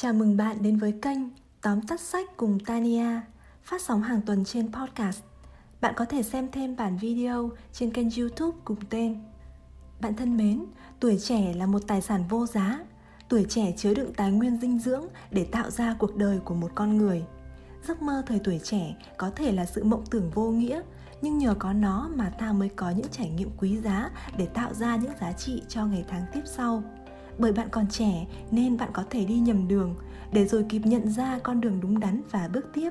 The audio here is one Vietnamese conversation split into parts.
Chào mừng bạn đến với kênh Tóm tắt sách cùng Tania, phát sóng hàng tuần trên podcast. Bạn có thể xem thêm bản video trên kênh YouTube cùng tên. Bạn thân mến, tuổi trẻ là một tài sản vô giá. Tuổi trẻ chứa đựng tài nguyên dinh dưỡng để tạo ra cuộc đời của một con người. Giấc mơ thời tuổi trẻ có thể là sự mộng tưởng vô nghĩa, nhưng nhờ có nó mà ta mới có những trải nghiệm quý giá để tạo ra những giá trị cho ngày tháng tiếp sau bởi bạn còn trẻ nên bạn có thể đi nhầm đường để rồi kịp nhận ra con đường đúng đắn và bước tiếp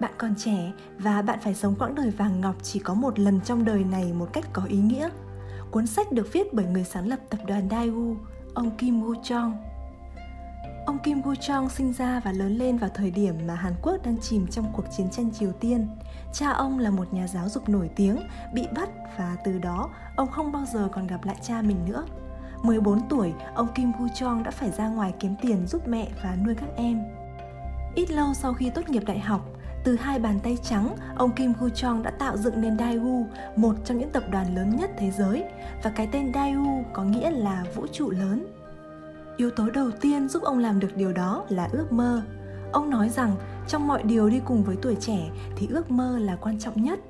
bạn còn trẻ và bạn phải sống quãng đời vàng ngọc chỉ có một lần trong đời này một cách có ý nghĩa cuốn sách được viết bởi người sáng lập tập đoàn Daewoo ông Kim Woo Chong Ông Kim Woo Chong sinh ra và lớn lên vào thời điểm mà Hàn Quốc đang chìm trong cuộc chiến tranh Triều Tiên. Cha ông là một nhà giáo dục nổi tiếng, bị bắt và từ đó ông không bao giờ còn gặp lại cha mình nữa. 14 tuổi, ông Kim Gu Chong đã phải ra ngoài kiếm tiền giúp mẹ và nuôi các em. Ít lâu sau khi tốt nghiệp đại học, từ hai bàn tay trắng, ông Kim Gu Chong đã tạo dựng nên Daewoo, một trong những tập đoàn lớn nhất thế giới, và cái tên Daewoo có nghĩa là vũ trụ lớn. Yếu tố đầu tiên giúp ông làm được điều đó là ước mơ. Ông nói rằng trong mọi điều đi cùng với tuổi trẻ thì ước mơ là quan trọng nhất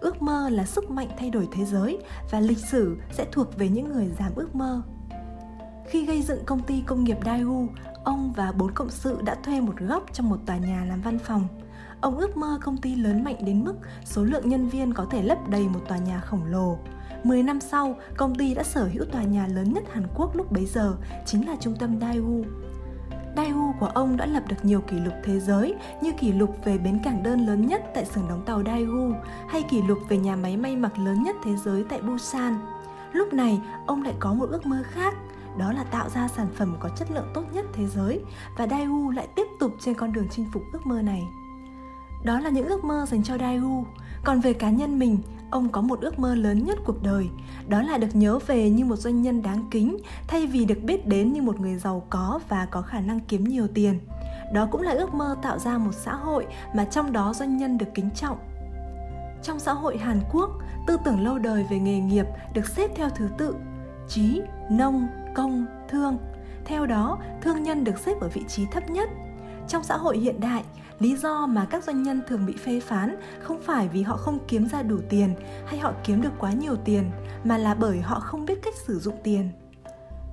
ước mơ là sức mạnh thay đổi thế giới và lịch sử sẽ thuộc về những người dám ước mơ khi gây dựng công ty công nghiệp Daewoo, ông và bốn cộng sự đã thuê một góc trong một tòa nhà làm văn phòng. Ông ước mơ công ty lớn mạnh đến mức số lượng nhân viên có thể lấp đầy một tòa nhà khổng lồ. 10 năm sau, công ty đã sở hữu tòa nhà lớn nhất Hàn Quốc lúc bấy giờ, chính là trung tâm Daewoo. Daewoo của ông đã lập được nhiều kỷ lục thế giới như kỷ lục về bến cảng đơn lớn nhất tại xưởng đóng tàu Daewoo hay kỷ lục về nhà máy may mặc lớn nhất thế giới tại Busan. Lúc này, ông lại có một ước mơ khác, đó là tạo ra sản phẩm có chất lượng tốt nhất thế giới và Daewoo lại tiếp tục trên con đường chinh phục ước mơ này. Đó là những ước mơ dành cho Daewoo. Còn về cá nhân mình, ông có một ước mơ lớn nhất cuộc đời, đó là được nhớ về như một doanh nhân đáng kính thay vì được biết đến như một người giàu có và có khả năng kiếm nhiều tiền. Đó cũng là ước mơ tạo ra một xã hội mà trong đó doanh nhân được kính trọng. Trong xã hội Hàn Quốc, tư tưởng lâu đời về nghề nghiệp được xếp theo thứ tự trí, nông, công, thương. Theo đó, thương nhân được xếp ở vị trí thấp nhất. Trong xã hội hiện đại, lý do mà các doanh nhân thường bị phê phán không phải vì họ không kiếm ra đủ tiền hay họ kiếm được quá nhiều tiền, mà là bởi họ không biết cách sử dụng tiền.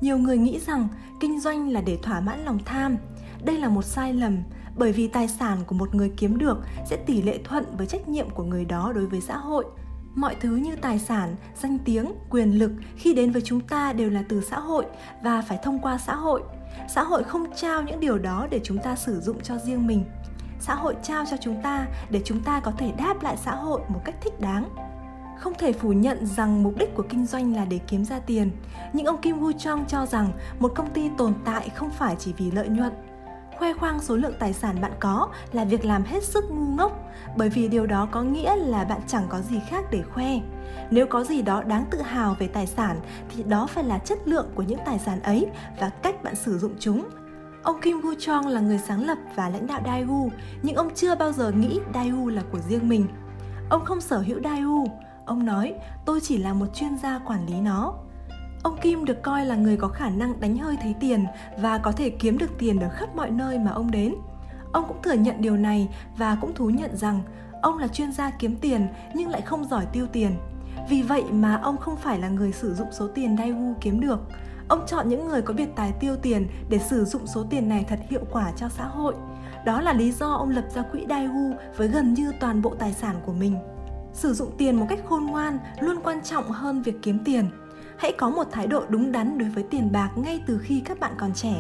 Nhiều người nghĩ rằng kinh doanh là để thỏa mãn lòng tham. Đây là một sai lầm, bởi vì tài sản của một người kiếm được sẽ tỷ lệ thuận với trách nhiệm của người đó đối với xã hội mọi thứ như tài sản, danh tiếng, quyền lực khi đến với chúng ta đều là từ xã hội và phải thông qua xã hội. Xã hội không trao những điều đó để chúng ta sử dụng cho riêng mình. Xã hội trao cho chúng ta để chúng ta có thể đáp lại xã hội một cách thích đáng. Không thể phủ nhận rằng mục đích của kinh doanh là để kiếm ra tiền. Nhưng ông kim woo chong cho rằng một công ty tồn tại không phải chỉ vì lợi nhuận khoe khoang số lượng tài sản bạn có là việc làm hết sức ngu ngốc bởi vì điều đó có nghĩa là bạn chẳng có gì khác để khoe nếu có gì đó đáng tự hào về tài sản thì đó phải là chất lượng của những tài sản ấy và cách bạn sử dụng chúng Ông Kim Woo Chong là người sáng lập và lãnh đạo Daewoo, nhưng ông chưa bao giờ nghĩ Daewoo là của riêng mình. Ông không sở hữu Daewoo, ông nói tôi chỉ là một chuyên gia quản lý nó. Ông Kim được coi là người có khả năng đánh hơi thấy tiền và có thể kiếm được tiền ở khắp mọi nơi mà ông đến. Ông cũng thừa nhận điều này và cũng thú nhận rằng ông là chuyên gia kiếm tiền nhưng lại không giỏi tiêu tiền. Vì vậy mà ông không phải là người sử dụng số tiền Daewoo kiếm được. Ông chọn những người có biệt tài tiêu tiền để sử dụng số tiền này thật hiệu quả cho xã hội. Đó là lý do ông lập ra quỹ Daewoo với gần như toàn bộ tài sản của mình. Sử dụng tiền một cách khôn ngoan luôn quan trọng hơn việc kiếm tiền hãy có một thái độ đúng đắn đối với tiền bạc ngay từ khi các bạn còn trẻ.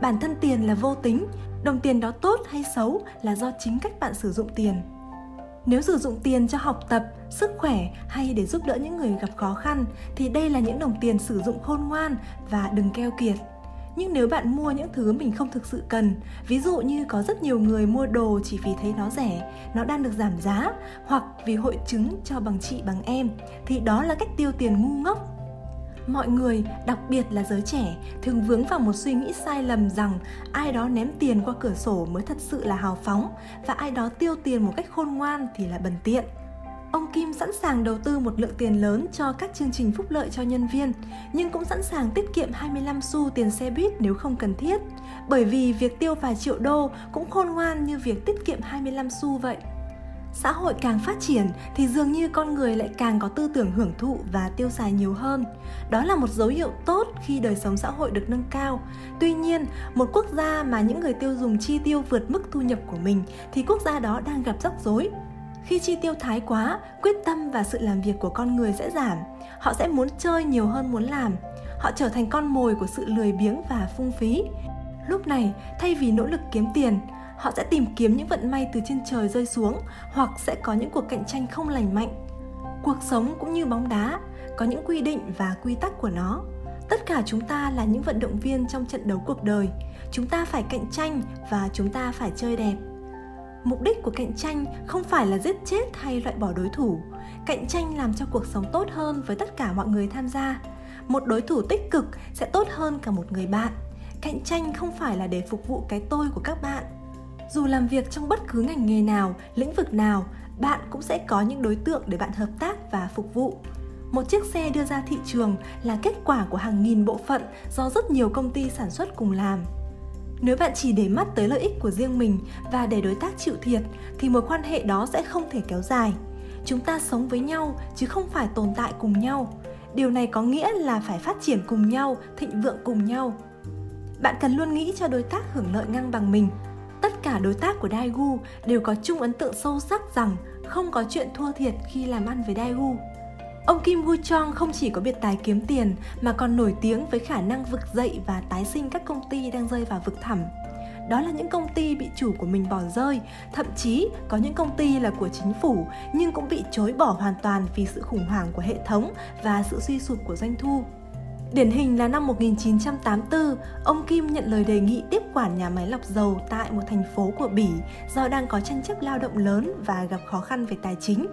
Bản thân tiền là vô tính, đồng tiền đó tốt hay xấu là do chính cách bạn sử dụng tiền. Nếu sử dụng tiền cho học tập, sức khỏe hay để giúp đỡ những người gặp khó khăn, thì đây là những đồng tiền sử dụng khôn ngoan và đừng keo kiệt. Nhưng nếu bạn mua những thứ mình không thực sự cần, ví dụ như có rất nhiều người mua đồ chỉ vì thấy nó rẻ, nó đang được giảm giá, hoặc vì hội chứng cho bằng chị bằng em, thì đó là cách tiêu tiền ngu ngốc mọi người đặc biệt là giới trẻ thường vướng vào một suy nghĩ sai lầm rằng ai đó ném tiền qua cửa sổ mới thật sự là hào phóng và ai đó tiêu tiền một cách khôn ngoan thì là bần tiện Ông Kim sẵn sàng đầu tư một lượng tiền lớn cho các chương trình phúc lợi cho nhân viên, nhưng cũng sẵn sàng tiết kiệm 25 xu tiền xe buýt nếu không cần thiết, bởi vì việc tiêu vài triệu đô cũng khôn ngoan như việc tiết kiệm 25 xu vậy. Xã hội càng phát triển thì dường như con người lại càng có tư tưởng hưởng thụ và tiêu xài nhiều hơn. Đó là một dấu hiệu tốt khi đời sống xã hội được nâng cao. Tuy nhiên, một quốc gia mà những người tiêu dùng chi tiêu vượt mức thu nhập của mình thì quốc gia đó đang gặp rắc rối khi chi tiêu thái quá quyết tâm và sự làm việc của con người sẽ giảm họ sẽ muốn chơi nhiều hơn muốn làm họ trở thành con mồi của sự lười biếng và phung phí lúc này thay vì nỗ lực kiếm tiền họ sẽ tìm kiếm những vận may từ trên trời rơi xuống, hoặc sẽ có những cuộc cạnh tranh không lành mạnh. Cuộc sống cũng như bóng đá, có những quy định và quy tắc của nó. Tất cả chúng ta là những vận động viên trong trận đấu cuộc đời. Chúng ta phải cạnh tranh và chúng ta phải chơi đẹp. Mục đích của cạnh tranh không phải là giết chết hay loại bỏ đối thủ. Cạnh tranh làm cho cuộc sống tốt hơn với tất cả mọi người tham gia. Một đối thủ tích cực sẽ tốt hơn cả một người bạn. Cạnh tranh không phải là để phục vụ cái tôi của các bạn dù làm việc trong bất cứ ngành nghề nào, lĩnh vực nào, bạn cũng sẽ có những đối tượng để bạn hợp tác và phục vụ. Một chiếc xe đưa ra thị trường là kết quả của hàng nghìn bộ phận do rất nhiều công ty sản xuất cùng làm. Nếu bạn chỉ để mắt tới lợi ích của riêng mình và để đối tác chịu thiệt, thì mối quan hệ đó sẽ không thể kéo dài. Chúng ta sống với nhau, chứ không phải tồn tại cùng nhau. Điều này có nghĩa là phải phát triển cùng nhau, thịnh vượng cùng nhau. Bạn cần luôn nghĩ cho đối tác hưởng lợi ngang bằng mình tất cả đối tác của Daegu đều có chung ấn tượng sâu sắc rằng không có chuyện thua thiệt khi làm ăn với Daegu. Ông Kim Woo Chong không chỉ có biệt tài kiếm tiền mà còn nổi tiếng với khả năng vực dậy và tái sinh các công ty đang rơi vào vực thẳm. Đó là những công ty bị chủ của mình bỏ rơi, thậm chí có những công ty là của chính phủ nhưng cũng bị chối bỏ hoàn toàn vì sự khủng hoảng của hệ thống và sự suy sụp của doanh thu. Điển hình là năm 1984, ông Kim nhận lời đề nghị tiếp quản nhà máy lọc dầu tại một thành phố của Bỉ do đang có tranh chấp lao động lớn và gặp khó khăn về tài chính.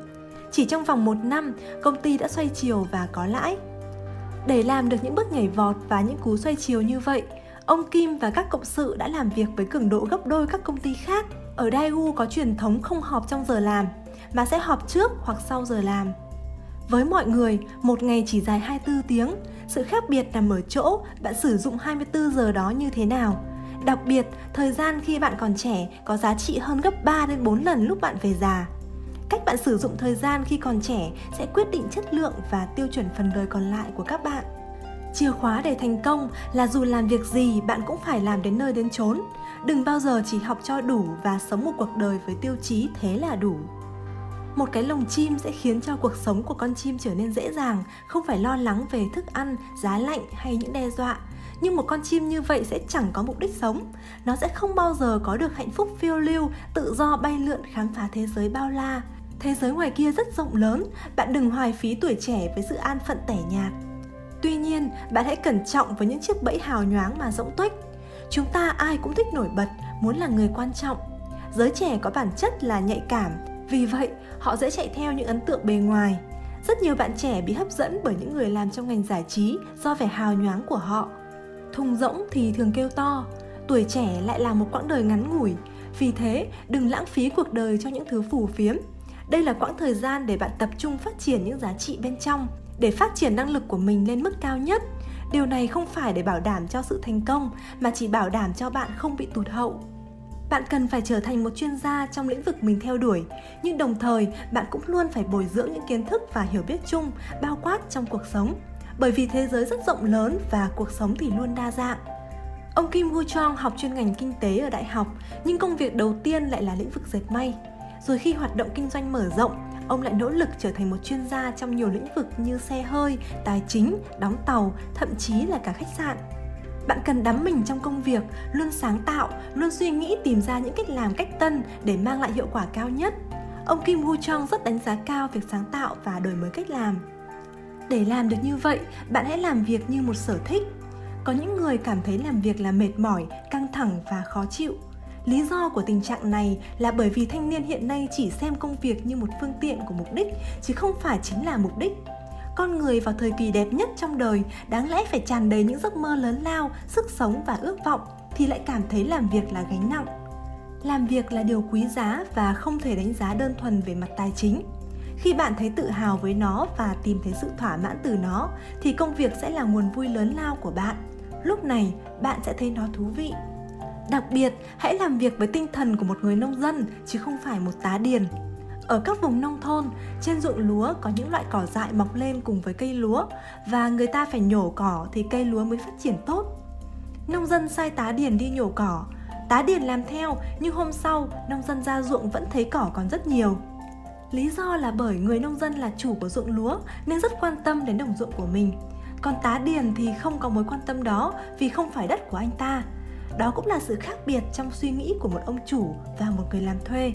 Chỉ trong vòng một năm, công ty đã xoay chiều và có lãi. Để làm được những bước nhảy vọt và những cú xoay chiều như vậy, ông Kim và các cộng sự đã làm việc với cường độ gấp đôi các công ty khác. Ở Daewoo có truyền thống không họp trong giờ làm, mà sẽ họp trước hoặc sau giờ làm. Với mọi người, một ngày chỉ dài 24 tiếng, sự khác biệt nằm ở chỗ bạn sử dụng 24 giờ đó như thế nào. Đặc biệt, thời gian khi bạn còn trẻ có giá trị hơn gấp 3 đến 4 lần lúc bạn về già. Cách bạn sử dụng thời gian khi còn trẻ sẽ quyết định chất lượng và tiêu chuẩn phần đời còn lại của các bạn. Chìa khóa để thành công là dù làm việc gì bạn cũng phải làm đến nơi đến chốn. Đừng bao giờ chỉ học cho đủ và sống một cuộc đời với tiêu chí thế là đủ một cái lồng chim sẽ khiến cho cuộc sống của con chim trở nên dễ dàng không phải lo lắng về thức ăn giá lạnh hay những đe dọa nhưng một con chim như vậy sẽ chẳng có mục đích sống nó sẽ không bao giờ có được hạnh phúc phiêu lưu tự do bay lượn khám phá thế giới bao la Thế giới ngoài kia rất rộng lớn, bạn đừng hoài phí tuổi trẻ với sự an phận tẻ nhạt. Tuy nhiên, bạn hãy cẩn trọng với những chiếc bẫy hào nhoáng mà rỗng tuếch. Chúng ta ai cũng thích nổi bật, muốn là người quan trọng. Giới trẻ có bản chất là nhạy cảm, vì vậy họ dễ chạy theo những ấn tượng bề ngoài. Rất nhiều bạn trẻ bị hấp dẫn bởi những người làm trong ngành giải trí do vẻ hào nhoáng của họ. Thùng rỗng thì thường kêu to, tuổi trẻ lại là một quãng đời ngắn ngủi, vì thế đừng lãng phí cuộc đời cho những thứ phù phiếm đây là quãng thời gian để bạn tập trung phát triển những giá trị bên trong, để phát triển năng lực của mình lên mức cao nhất. Điều này không phải để bảo đảm cho sự thành công mà chỉ bảo đảm cho bạn không bị tụt hậu. Bạn cần phải trở thành một chuyên gia trong lĩnh vực mình theo đuổi, nhưng đồng thời bạn cũng luôn phải bồi dưỡng những kiến thức và hiểu biết chung bao quát trong cuộc sống. Bởi vì thế giới rất rộng lớn và cuộc sống thì luôn đa dạng. Ông Kim Woo Chong học chuyên ngành kinh tế ở đại học, nhưng công việc đầu tiên lại là lĩnh vực dệt may. Rồi khi hoạt động kinh doanh mở rộng, ông lại nỗ lực trở thành một chuyên gia trong nhiều lĩnh vực như xe hơi, tài chính, đóng tàu, thậm chí là cả khách sạn. Bạn cần đắm mình trong công việc, luôn sáng tạo, luôn suy nghĩ tìm ra những cách làm cách tân để mang lại hiệu quả cao nhất. Ông Kim Woo Chong rất đánh giá cao việc sáng tạo và đổi mới cách làm. Để làm được như vậy, bạn hãy làm việc như một sở thích. Có những người cảm thấy làm việc là mệt mỏi, căng thẳng và khó chịu Lý do của tình trạng này là bởi vì thanh niên hiện nay chỉ xem công việc như một phương tiện của mục đích chứ không phải chính là mục đích. Con người vào thời kỳ đẹp nhất trong đời đáng lẽ phải tràn đầy những giấc mơ lớn lao, sức sống và ước vọng thì lại cảm thấy làm việc là gánh nặng. Làm việc là điều quý giá và không thể đánh giá đơn thuần về mặt tài chính. Khi bạn thấy tự hào với nó và tìm thấy sự thỏa mãn từ nó thì công việc sẽ là nguồn vui lớn lao của bạn. Lúc này, bạn sẽ thấy nó thú vị. Đặc biệt, hãy làm việc với tinh thần của một người nông dân chứ không phải một tá điền. Ở các vùng nông thôn, trên ruộng lúa có những loại cỏ dại mọc lên cùng với cây lúa và người ta phải nhổ cỏ thì cây lúa mới phát triển tốt. Nông dân sai tá điền đi nhổ cỏ, tá điền làm theo nhưng hôm sau nông dân ra ruộng vẫn thấy cỏ còn rất nhiều. Lý do là bởi người nông dân là chủ của ruộng lúa nên rất quan tâm đến đồng ruộng của mình. Còn tá điền thì không có mối quan tâm đó vì không phải đất của anh ta. Đó cũng là sự khác biệt trong suy nghĩ của một ông chủ và một người làm thuê.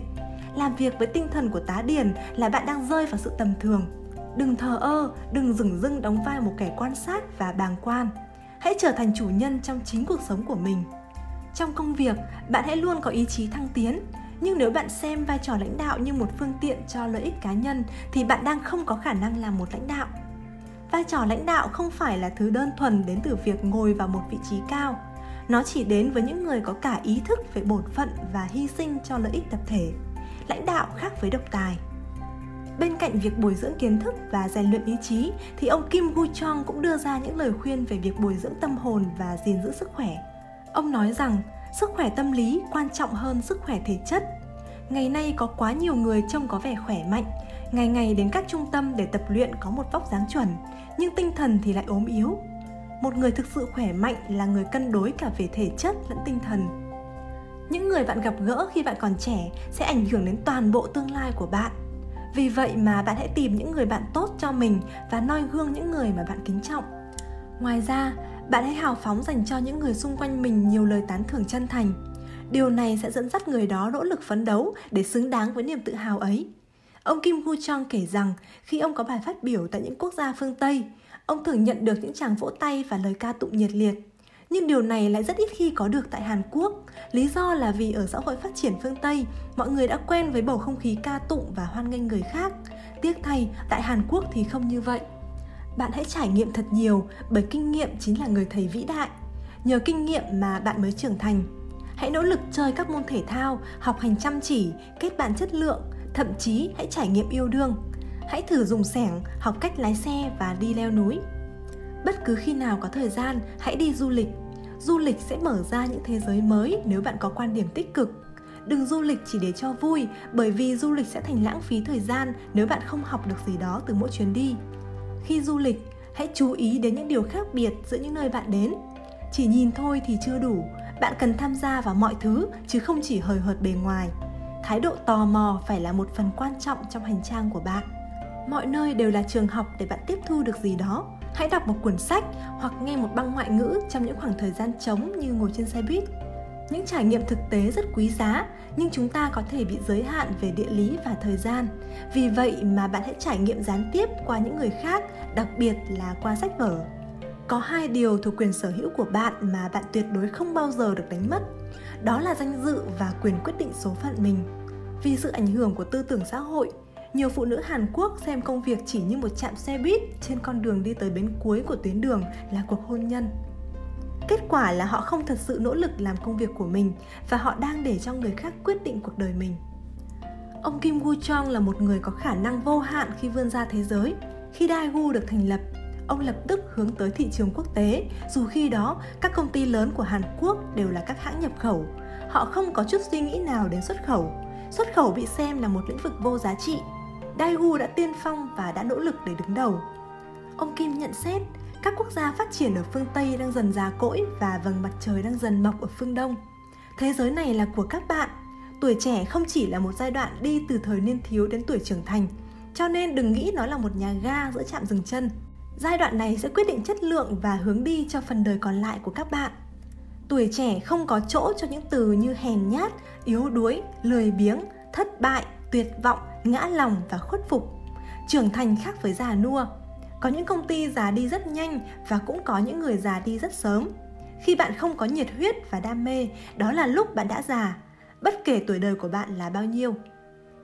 Làm việc với tinh thần của tá điền là bạn đang rơi vào sự tầm thường. Đừng thờ ơ, đừng dừng dưng đóng vai một kẻ quan sát và bàng quan. Hãy trở thành chủ nhân trong chính cuộc sống của mình. Trong công việc, bạn hãy luôn có ý chí thăng tiến, nhưng nếu bạn xem vai trò lãnh đạo như một phương tiện cho lợi ích cá nhân thì bạn đang không có khả năng làm một lãnh đạo vai trò lãnh đạo không phải là thứ đơn thuần đến từ việc ngồi vào một vị trí cao nó chỉ đến với những người có cả ý thức về bổn phận và hy sinh cho lợi ích tập thể lãnh đạo khác với độc tài Bên cạnh việc bồi dưỡng kiến thức và rèn luyện ý chí thì ông Kim Gu Chong cũng đưa ra những lời khuyên về việc bồi dưỡng tâm hồn và gìn giữ sức khỏe. Ông nói rằng sức khỏe tâm lý quan trọng hơn sức khỏe thể chất. Ngày nay có quá nhiều người trông có vẻ khỏe mạnh, ngày ngày đến các trung tâm để tập luyện có một vóc dáng chuẩn, nhưng tinh thần thì lại ốm yếu. Một người thực sự khỏe mạnh là người cân đối cả về thể chất lẫn tinh thần. Những người bạn gặp gỡ khi bạn còn trẻ sẽ ảnh hưởng đến toàn bộ tương lai của bạn. Vì vậy mà bạn hãy tìm những người bạn tốt cho mình và noi gương những người mà bạn kính trọng. Ngoài ra, bạn hãy hào phóng dành cho những người xung quanh mình nhiều lời tán thưởng chân thành điều này sẽ dẫn dắt người đó nỗ lực phấn đấu để xứng đáng với niềm tự hào ấy ông kim gu chong kể rằng khi ông có bài phát biểu tại những quốc gia phương tây ông thường nhận được những tràng vỗ tay và lời ca tụng nhiệt liệt nhưng điều này lại rất ít khi có được tại Hàn Quốc. Lý do là vì ở xã hội phát triển phương Tây, mọi người đã quen với bầu không khí ca tụng và hoan nghênh người khác. Tiếc thay, tại Hàn Quốc thì không như vậy. Bạn hãy trải nghiệm thật nhiều bởi kinh nghiệm chính là người thầy vĩ đại. Nhờ kinh nghiệm mà bạn mới trưởng thành. Hãy nỗ lực chơi các môn thể thao học hành chăm chỉ kết bạn chất lượng thậm chí hãy trải nghiệm yêu đương. Hãy thử dùng sẻng học cách lái xe và đi leo núi. Bất cứ khi nào có thời gian hãy đi du lịch du lịch sẽ mở ra những thế giới mới nếu bạn có quan điểm tích cực. Đừng du lịch chỉ để cho vui, bởi vì du lịch sẽ thành lãng phí thời gian nếu bạn không học được gì đó từ mỗi chuyến đi. Khi du lịch, hãy chú ý đến những điều khác biệt giữa những nơi bạn đến. Chỉ nhìn thôi thì chưa đủ, bạn cần tham gia vào mọi thứ chứ không chỉ hời hợt bề ngoài. Thái độ tò mò phải là một phần quan trọng trong hành trang của bạn. Mọi nơi đều là trường học để bạn tiếp thu được gì đó hãy đọc một cuốn sách hoặc nghe một băng ngoại ngữ trong những khoảng thời gian trống như ngồi trên xe buýt. Những trải nghiệm thực tế rất quý giá, nhưng chúng ta có thể bị giới hạn về địa lý và thời gian. Vì vậy mà bạn hãy trải nghiệm gián tiếp qua những người khác, đặc biệt là qua sách vở. Có hai điều thuộc quyền sở hữu của bạn mà bạn tuyệt đối không bao giờ được đánh mất. Đó là danh dự và quyền quyết định số phận mình. Vì sự ảnh hưởng của tư tưởng xã hội nhiều phụ nữ Hàn Quốc xem công việc chỉ như một chạm xe buýt trên con đường đi tới bến cuối của tuyến đường là cuộc hôn nhân. Kết quả là họ không thật sự nỗ lực làm công việc của mình và họ đang để cho người khác quyết định cuộc đời mình. Ông kim gu chong là một người có khả năng vô hạn khi vươn ra thế giới. Khi daegu được thành lập, ông lập tức hướng tới thị trường quốc tế. Dù khi đó, các công ty lớn của hàn quốc đều là các hãng nhập khẩu. Họ không có chút suy nghĩ nào đến xuất khẩu. Xuất khẩu bị xem là một lĩnh vực vô giá trị daegu đã tiên phong và đã nỗ lực để đứng đầu ông kim nhận xét các quốc gia phát triển ở phương Tây đang dần già cỗi và vầng mặt trời đang dần mọc ở phương Đông. Thế giới này là của các bạn. Tuổi trẻ không chỉ là một giai đoạn đi từ thời niên thiếu đến tuổi trưởng thành, cho nên đừng nghĩ nó là một nhà ga giữa trạm dừng chân. Giai đoạn này sẽ quyết định chất lượng và hướng đi cho phần đời còn lại của các bạn. Tuổi trẻ không có chỗ cho những từ như hèn nhát, yếu đuối, lười biếng, thất bại, tuyệt vọng, ngã lòng và khuất phục. Trưởng thành khác với già nua, có những công ty già đi rất nhanh và cũng có những người già đi rất sớm. Khi bạn không có nhiệt huyết và đam mê đó là lúc bạn đã già. Bất kể tuổi đời của bạn là bao nhiêu.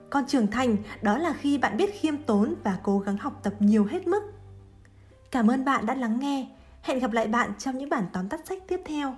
Còn trưởng thành đó là khi bạn biết khiêm tốn và cố gắng học tập nhiều hết mức. Cảm ơn bạn đã lắng nghe. Hẹn gặp lại bạn trong những bản tóm tắt sách tiếp theo.